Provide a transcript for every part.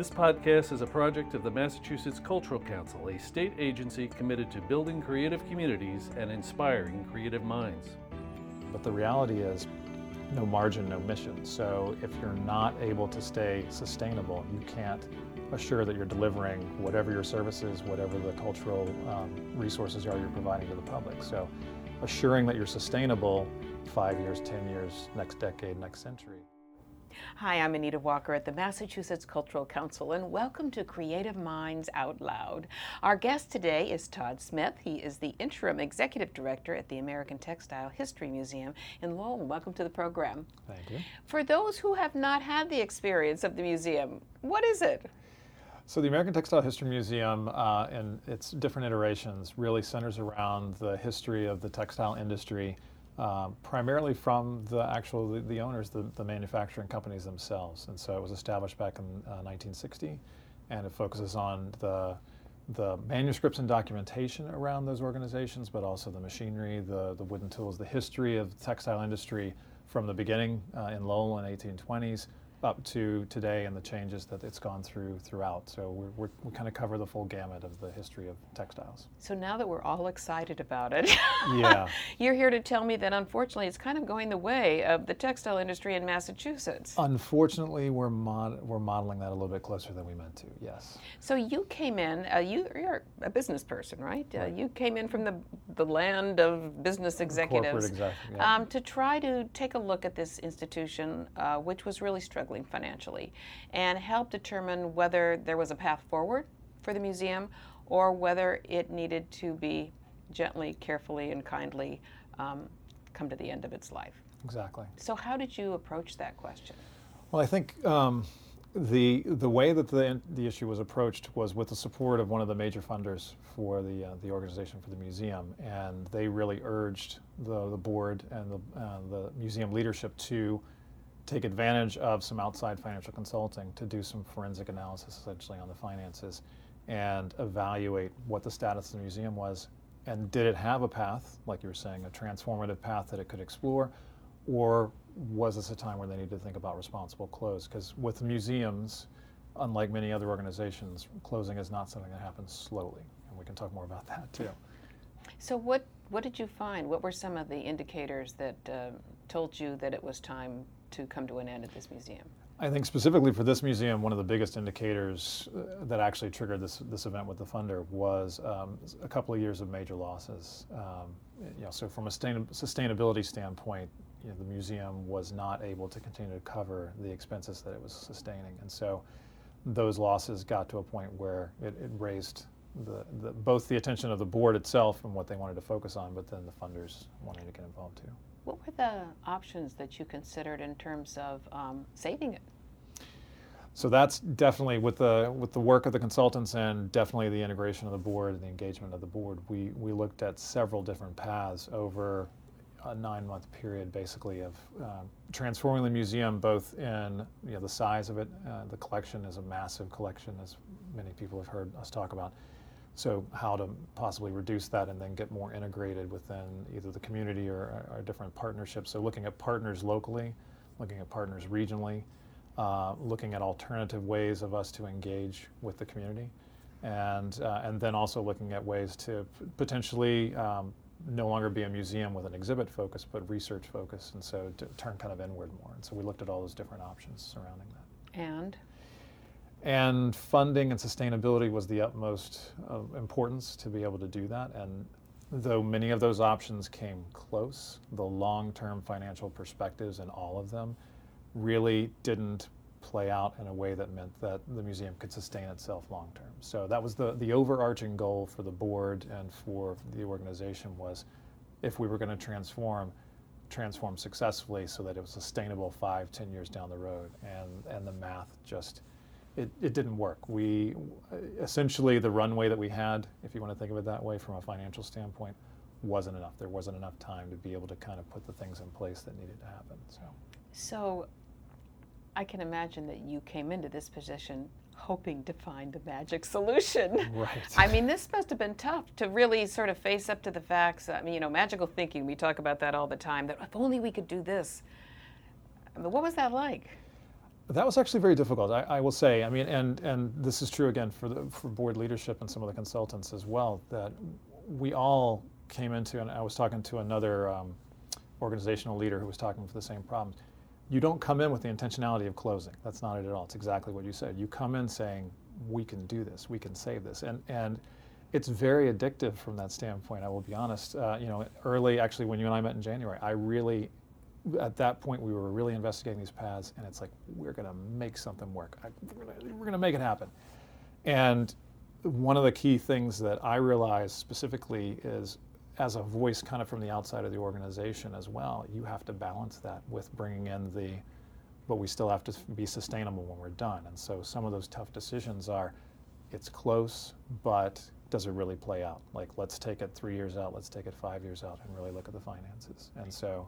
This podcast is a project of the Massachusetts Cultural Council, a state agency committed to building creative communities and inspiring creative minds. But the reality is, no margin, no mission. So if you're not able to stay sustainable, you can't assure that you're delivering whatever your services, whatever the cultural um, resources are you're providing to the public. So assuring that you're sustainable five years, 10 years, next decade, next century. Hi, I'm Anita Walker at the Massachusetts Cultural Council, and welcome to Creative Minds Out Loud. Our guest today is Todd Smith. He is the interim executive director at the American Textile History Museum in Lowell. Welcome to the program. Thank you. For those who have not had the experience of the museum, what is it? So the American Textile History Museum uh, and its different iterations really centers around the history of the textile industry um, primarily from the actual the, the owners, the, the, manufacturing companies themselves. And so it was established back in uh, 1960, and it focuses on the the manuscripts and documentation around those organizations, but also the machinery, the, the wooden tools, the history of the textile industry from the beginning uh, in Lowell in 1820s up to today and the changes that it's gone through throughout. So we're, we're, we kind of cover the full gamut of the history of textiles. So now that we're all excited about it, yeah, you're here to tell me that unfortunately it's kind of going the way of the textile industry in Massachusetts. Unfortunately, we're mod- we're modeling that a little bit closer than we meant to. Yes. So you came in. Uh, you, are a business person, right? Uh, right. You came in from the the land of business executives exec- yeah. um, to try to take a look at this institution, uh, which was really struggling struggling financially and help determine whether there was a path forward for the museum or whether it needed to be gently, carefully, and kindly um, come to the end of its life. Exactly. So, how did you approach that question? Well, I think um, the the way that the the issue was approached was with the support of one of the major funders for the uh, the organization for the museum, and they really urged the the board and the uh, the museum leadership to take advantage of some outside financial consulting to do some forensic analysis essentially on the finances and evaluate what the status of the museum was and did it have a path, like you were saying, a transformative path that it could explore, or was this a time where they needed to think about responsible close? Because with museums, unlike many other organizations, closing is not something that happens slowly, and we can talk more about that too. So, what what did you find? What were some of the indicators that uh, told you that it was time to come to an end at this museum? I think specifically for this museum, one of the biggest indicators uh, that actually triggered this this event with the funder was um, a couple of years of major losses. Um, you know, so from a sustain- sustainability standpoint, you know, the museum was not able to continue to cover the expenses that it was sustaining, and so those losses got to a point where it, it raised the, the, both the attention of the board itself and what they wanted to focus on, but then the funders wanting to get involved too. What were the options that you considered in terms of um, saving it? So that's definitely with the with the work of the consultants and definitely the integration of the board and the engagement of the board. We we looked at several different paths over a nine month period, basically of uh, transforming the museum both in you know, the size of it. Uh, the collection is a massive collection, as many people have heard us talk about. So how to possibly reduce that and then get more integrated within either the community or, or different partnerships. So looking at partners locally, looking at partners regionally, uh, looking at alternative ways of us to engage with the community, and uh, and then also looking at ways to potentially um, no longer be a museum with an exhibit focus, but research focus, and so to turn kind of inward more. And so we looked at all those different options surrounding that. And and funding and sustainability was the utmost of importance to be able to do that. And though many of those options came close, the long term financial perspectives in all of them really didn't play out in a way that meant that the museum could sustain itself long term. So that was the, the overarching goal for the board and for the organization was if we were going to transform, transform successfully so that it was sustainable five, ten years down the road. And, and the math just it, it didn't work. We essentially the runway that we had, if you want to think of it that way, from a financial standpoint, wasn't enough. There wasn't enough time to be able to kind of put the things in place that needed to happen. So, so I can imagine that you came into this position hoping to find the magic solution. Right. I mean, this must have been tough to really sort of face up to the facts. I mean, you know, magical thinking, we talk about that all the time, that if only we could do this. I mean, what was that like? That was actually very difficult, I, I, will say. I mean, and, and this is true again for, the, for board leadership and some of the consultants as well, that we all came into, and I was talking to another um, organizational leader who was talking for the same problems. You don't come in with the intentionality of closing. That's not it at all. It's exactly what you said. You come in saying, we can do this, we can save this. And, and it's very addictive from that standpoint, I will be honest. Uh, you know, early, actually, when you and I met in January, I really at that point we were really investigating these paths and it's like we're going to make something work. I, we're going to make it happen. And one of the key things that i realized specifically is as a voice kind of from the outside of the organization as well you have to balance that with bringing in the but we still have to be sustainable when we're done. And so some of those tough decisions are it's close but does it really play out? Like let's take it three years out let's take it five years out and really look at the finances. And so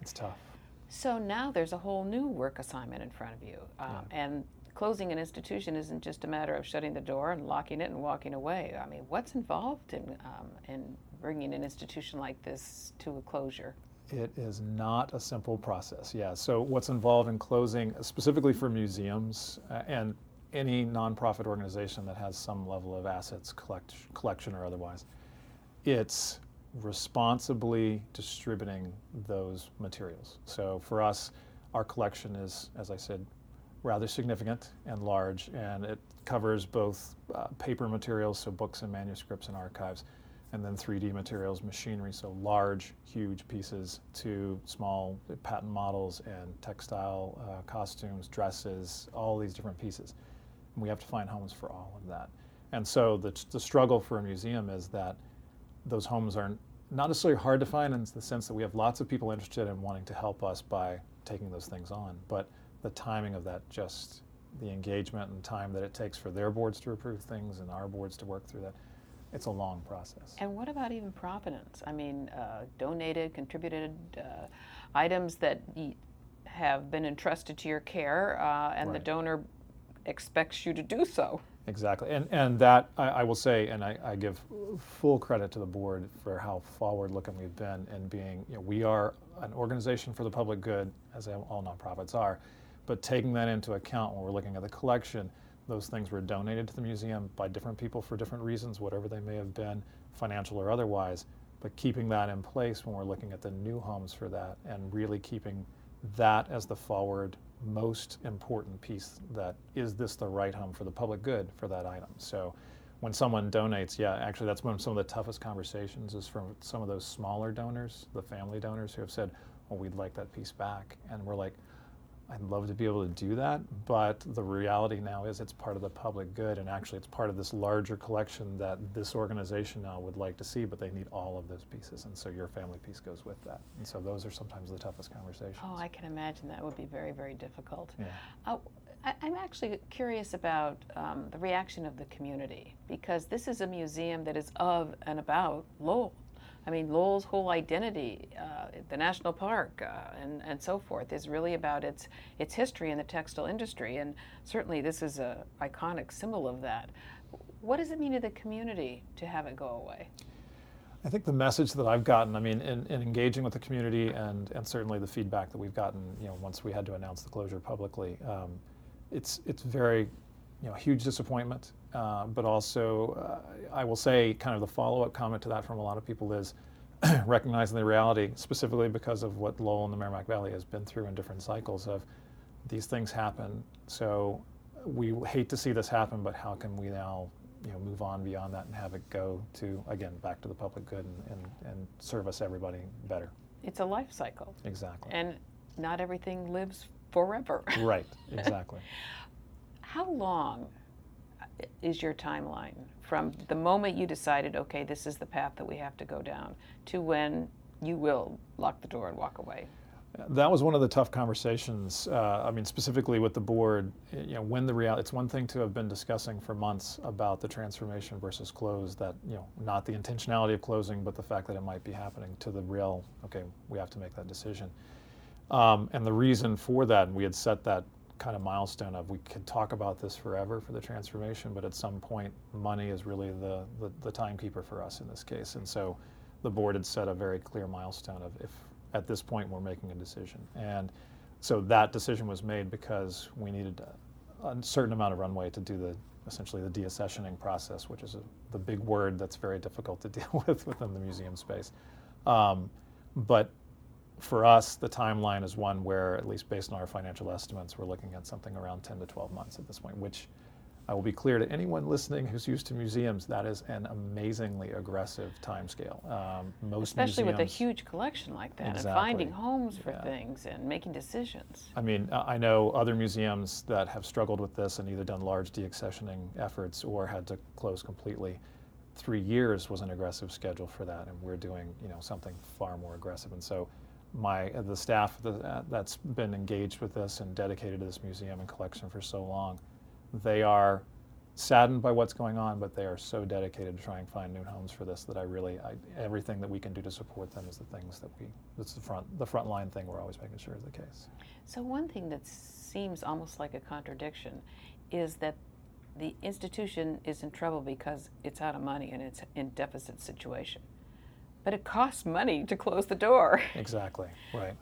it's tough. So now there's a whole new work assignment in front of you. Uh, yeah. And closing an institution isn't just a matter of shutting the door and locking it and walking away. I mean, what's involved in, um, in bringing an institution like this to a closure? It is not a simple process, yeah. So, what's involved in closing, specifically for museums uh, and any nonprofit organization that has some level of assets collect, collection or otherwise, it's responsibly distributing those materials. So for us, our collection is, as I said, rather significant and large, and it covers both uh, paper materials, so books and manuscripts and archives, and then 3D materials, machinery, so large, huge pieces to small patent models and textile uh, costumes, dresses, all these different pieces. And we have to find homes for all of that. And so the, the struggle for a museum is that those homes are not necessarily hard to find in the sense that we have lots of people interested in wanting to help us by taking those things on, but the timing of that just the engagement and time that it takes for their boards to approve things and our boards to work through that it's a long process. And what about even provenance? I mean, uh, donated, contributed uh, items that have been entrusted to your care, uh, and right. the donor expects you to do so. Exactly, and and that I, I will say, and I, I, give full credit to the board for how forward-looking we've been in being. You know, we are an organization for the public good, as all nonprofits are, but taking that into account when we're looking at the collection, those things were donated to the museum by different people for different reasons, whatever they may have been, financial or otherwise. But keeping that in place when we're looking at the new homes for that, and really keeping that as the forward most important piece that is this the right home for the public good for that item. So when someone donates, yeah, actually that's one of some of the toughest conversations is from some of those smaller donors, the family donors who have said, well, we'd like that piece back. And we're like, I'd love to be able to do that, but the reality now is it's part of the public good, and actually it's part of this larger collection that this organization now would like to see, but they need all of those pieces, and so your family piece goes with that. And so those are sometimes the toughest conversations. Oh, I can imagine that would be very, very difficult. Yeah. Uh, I, am actually curious about um, the reaction of the community because this is a museum that is of and about Lowell. I mean, Lowell's whole identity, uh, the national park, uh, and, and so forth, is really about its, its history in the textile industry. And certainly, this is an iconic symbol of that. What does it mean to the community to have it go away? I think the message that I've gotten, I mean, in, in, engaging with the community and, and certainly the feedback that we've gotten, you know, once we had to announce the closure publicly, um, it's, it's very, you know, huge disappointment. Uh, but also, uh, I will say, kind of the follow up comment to that from a lot of people is recognizing the reality, specifically because of what Lowell and the Merrimack Valley has been through in different cycles of these things happen. So we hate to see this happen, but how can we now you know, move on beyond that and have it go to, again, back to the public good and, and, and service everybody better? It's a life cycle. Exactly. And not everything lives forever. right, exactly. How long is your timeline from the moment you decided, okay, this is the path that we have to go down, to when you will lock the door and walk away? That was one of the tough conversations. Uh, I mean, specifically with the board. You know, when the reality. It's one thing to have been discussing for months about the transformation versus close. That you know, not the intentionality of closing, but the fact that it might be happening. To the real. Okay, we have to make that decision. Um, and the reason for that, and we had set that kind of milestone of we could talk about this forever for the transformation, but at some point, money is really the, the, the timekeeper for us in this case. And so the board had set a very clear milestone of if at this point we're making a decision. And so that decision was made because we needed a, a certain amount of runway to do the essentially the deaccessioning process, which is a, the big word that's very difficult to deal with within the museum space. Um, but for us, the timeline is one where, at least based on our financial estimates, we're looking at something around 10 to 12 months at this point, which I will be clear to anyone listening who's used to museums, that is an amazingly aggressive timescale. Um, most Especially with a huge collection like that exactly. and finding homes for yeah. things and making decisions. I mean, I know other museums that have struggled with this and either done large deaccessioning efforts or had to close completely. Three years was an aggressive schedule for that, and we're doing you know something far more aggressive. And so, my the staff that's been engaged with this and dedicated to this museum and collection for so long they are saddened by what's going on, but they are so dedicated to trying to find new homes for this that I really, I, everything that we can do to support them is the things that we, that's the front, the front line thing we're always making sure is the case. So one thing that seems almost like a contradiction is that the institution is in trouble because it's out of money and it's in deficit situation. But it costs money to close the door. Exactly, right.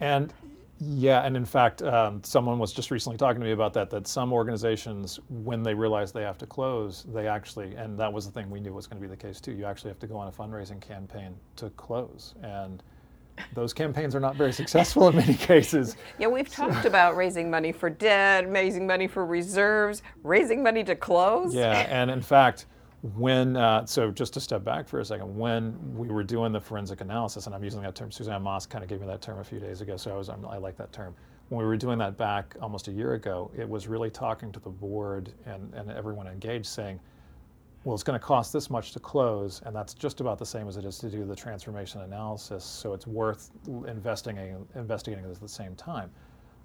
And yeah, and in fact, um, someone was just recently talking to me about that. That some organizations, when they realize they have to close, they actually, and that was the thing we knew was going to be the case too. You actually have to go on a fundraising campaign to close, and those campaigns are not very successful in many cases. Yeah, we've talked about raising money for debt, raising money for reserves, raising money to close. Yeah, and in fact, when uh, so just to step back for a second when we were doing the forensic analysis and i'm using that term suzanne moss kind of gave me that term a few days ago so i was I'm, i like that term. When we were doing that back almost a year ago it was really talking to the board and, and everyone engaged saying well it's going to cost this much to close and that's just about the same as it is to do the transformation analysis so it's worth investigating investigating at the same time.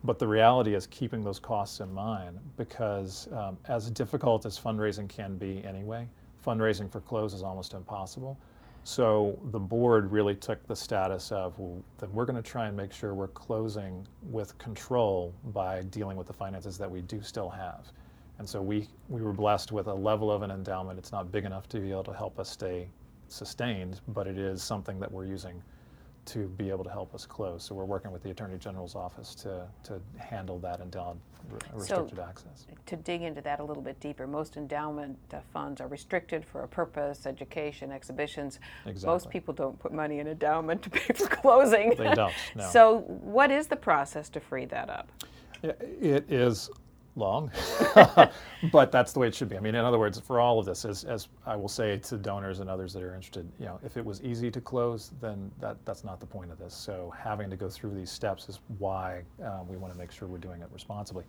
But the reality is keeping those costs in mind because um, as difficult as fundraising can be anyway fundraising for close is almost impossible. So the board really took the status of, well, then we're going to try and make sure we're closing with control by dealing with the finances that we do still have. And so we, we were blessed with a level of an endowment. It's not big enough to be able to help us stay sustained, but it is something that we're using to be able to help us close. So we're working with the Attorney General's office to, to handle that endowed restricted so access. To dig into that a little bit deeper, most endowment uh, funds are restricted for a purpose, education, exhibitions. Exactly. Most people don't put money in endowment to pay for closing. They don't. No. so what is the process to free that up? It is long, but that's the way it should be. I mean, in other words, for all of this, as, as I will say to donors and others that are interested, you know, if it was easy to close, then that, that's not the point of this. So having to go through these steps is why um, we want to make sure we're doing it responsibly.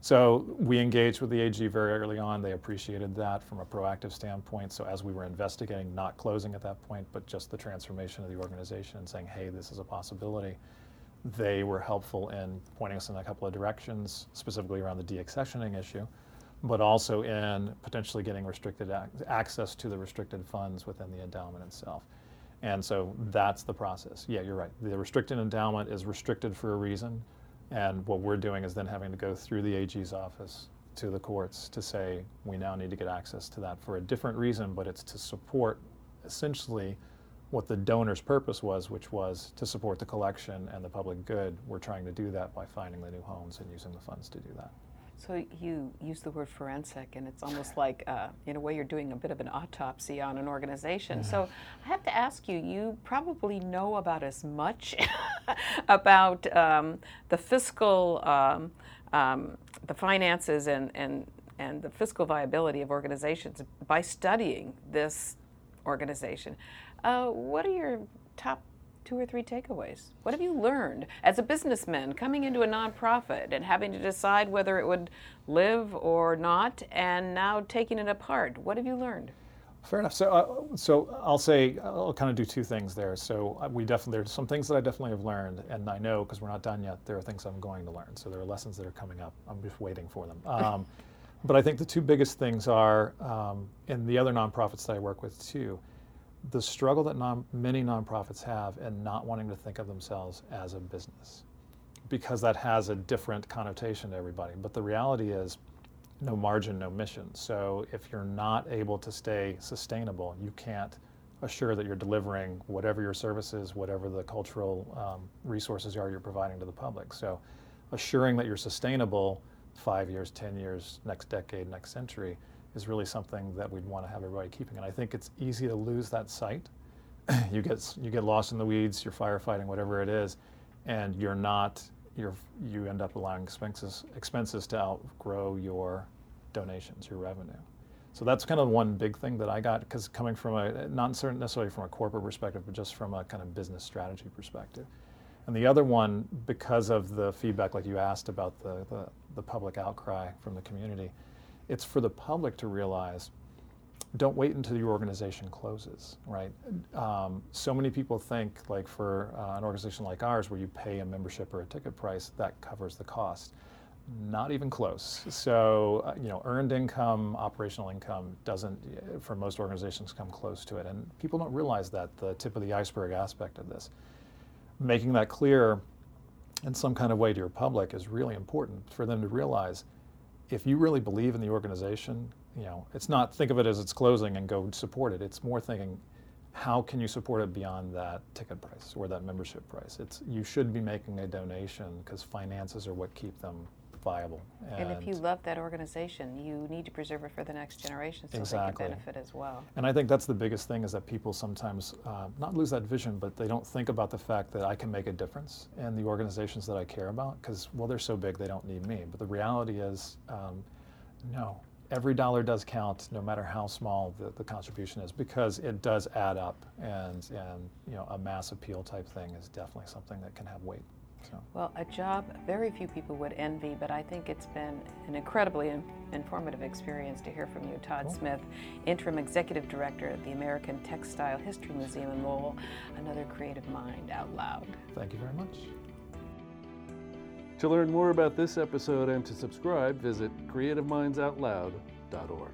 So we engaged with the AG very early on. They appreciated that from a proactive standpoint. So as we were investigating, not closing at that point, but just the transformation of the organization and saying, hey, this is a possibility they were helpful in pointing us in a couple of directions, specifically around the deaccessioning issue, but also in potentially getting restricted ac- access to the restricted funds within the endowment itself. And so that's the process. Yeah, you're right. The restricted endowment is restricted for a reason. And what we're doing is then having to go through the AG's office to the courts to say we now need to get access to that for a different reason, but it's to support essentially what the donor's purpose was, which was to support the collection and the public good. We're trying to do that by finding the new homes and using the funds to do that. So you use the word forensic, and it's almost like, uh, in a way, you're doing a bit of an autopsy on an organization. So I have to ask you, you probably know about as much about um, the fiscal, um, um, the finances, and, and and the fiscal viability of organizations by studying this organization. Uh, what are your top two or three takeaways? What have you learned as a businessman coming into a nonprofit and having to decide whether it would live or not, and now taking it apart? What have you learned? Fair enough. So, uh, so I'll say I'll kind of do two things there. So uh, we definitely there's some things that I definitely have learned, and I know because we're not done yet. There are things I'm going to learn. So there are lessons that are coming up. I'm just waiting for them. Um, but I think the two biggest things are, um, in the other nonprofits that I work with too, the struggle that non, many nonprofits have in not wanting to think of themselves as a business because that has a different connotation to everybody. But the reality is, no margin, no mission. So if you're not able to stay sustainable, you can't assure that you're delivering whatever your services, whatever the cultural um, resources are you're providing to the public. So, assuring that you're sustainable five years, 10 years, next decade, next century is really something that we'd want to have everybody keeping. And I think it's easy to lose that sight. you get you get lost in the weeds, you're firefighting, whatever it is, and you're not you're you end up allowing expenses expenses to outgrow your donations, your revenue. So that's kind of one big thing that I got because coming from a not necessarily from a corporate perspective, but just from a kind of business strategy perspective. And the other one, because of the feedback, like you asked about the, the, the public outcry from the community, it's for the public to realize don't wait until your organization closes, right? Um, so many people think, like for uh, an organization like ours, where you pay a membership or a ticket price, that covers the cost. Not even close. So, uh, you know, earned income, operational income doesn't, for most organizations, come close to it. And people don't realize that, the tip of the iceberg aspect of this. Making that clear in some kind of way to your public is really important for them to realize if you really believe in the organization, you know, it's not think of it as it's closing and go support it. It's more thinking, how can you support it beyond that ticket price or that membership price? It's you should be making a donation because finances are what keep them viable. And, and, if you love that organization, you need to preserve it for the next generation so exactly. they can benefit as well. And I think that's the biggest thing is that people sometimes uh, not lose that vision, but they don't think about the fact that I can make a difference in the organizations that I care about because, well, they're so big they don't need me. But the reality is, um, no, every dollar does count, no matter how small the, the contribution is, because it does add up, and and you know a mass appeal type thing is definitely something that can have weight. So. Well, a job very few people would envy, but I think it's been an incredibly in- informative experience to hear from you, Todd cool. Smith, Interim Executive Director at the American Textile History Museum in Lowell. Another creative mind out loud. Thank you very much. To learn more about this episode and to subscribe, visit creativemindsoutloud.org.